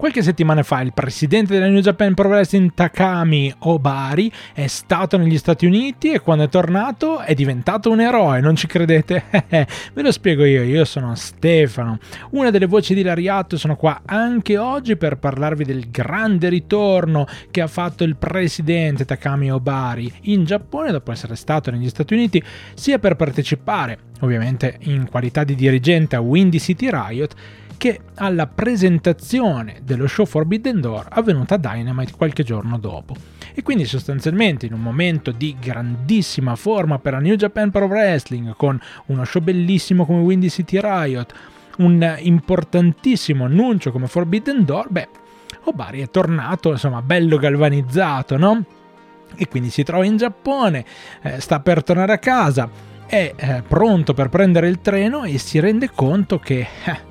Qualche settimana fa il presidente della New Japan Pro Wrestling Takami Obari è stato negli Stati Uniti e quando è tornato è diventato un eroe, non ci credete? Ve lo spiego io, io sono Stefano, una delle voci di Lariatto, sono qua anche oggi per parlarvi del grande ritorno che ha fatto il presidente Takami Obari in Giappone dopo essere stato negli Stati Uniti sia per partecipare, ovviamente in qualità di dirigente a Windy City Riot, che alla presentazione dello show Forbidden Door avvenuta a Dynamite qualche giorno dopo. E quindi sostanzialmente in un momento di grandissima forma per la New Japan Pro Wrestling, con uno show bellissimo come Windy City Riot, un importantissimo annuncio come Forbidden Door, beh, Obari è tornato insomma bello galvanizzato, no? E quindi si trova in Giappone, eh, sta per tornare a casa, è eh, pronto per prendere il treno e si rende conto che eh,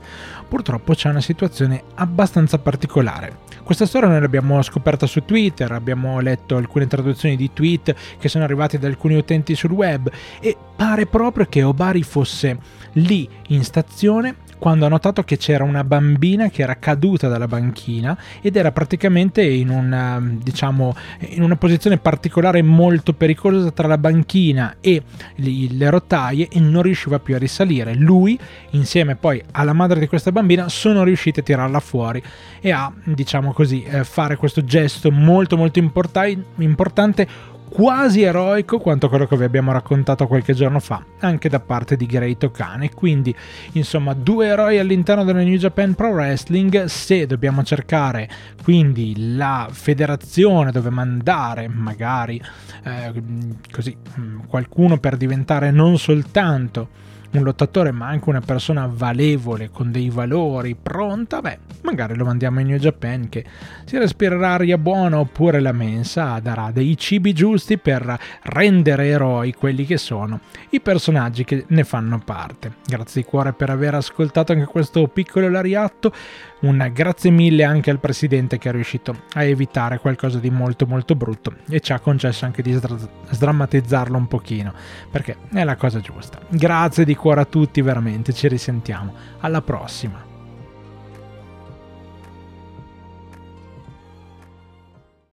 purtroppo c'è una situazione abbastanza particolare. Questa storia noi l'abbiamo scoperta su Twitter, abbiamo letto alcune traduzioni di tweet che sono arrivati da alcuni utenti sul web e pare proprio che Obari fosse lì in stazione quando ha notato che c'era una bambina che era caduta dalla banchina ed era praticamente in una, diciamo, in una posizione particolare molto pericolosa tra la banchina e le rotaie e non riusciva più a risalire. Lui, insieme poi alla madre di questa bambina, sono riusciti a tirarla fuori e a, diciamo così, eh, fare questo gesto molto molto importante quasi eroico quanto quello che vi abbiamo raccontato qualche giorno fa, anche da parte di Great Okane. Quindi, insomma, due eroi all'interno della New Japan Pro Wrestling. Se dobbiamo cercare quindi la federazione dove mandare magari eh, così qualcuno per diventare non soltanto un lottatore ma anche una persona valevole, con dei valori, pronta, beh, magari lo mandiamo in New Japan che si respirerà aria buona oppure la mensa darà dei cibi giusti per rendere eroi quelli che sono i personaggi che ne fanno parte. Grazie di cuore per aver ascoltato anche questo piccolo lariatto. Un grazie mille anche al presidente che è riuscito a evitare qualcosa di molto molto brutto e ci ha concesso anche di sdrammatizzarlo un pochino, perché è la cosa giusta. Grazie di cuore a tutti, veramente, ci risentiamo. Alla prossima.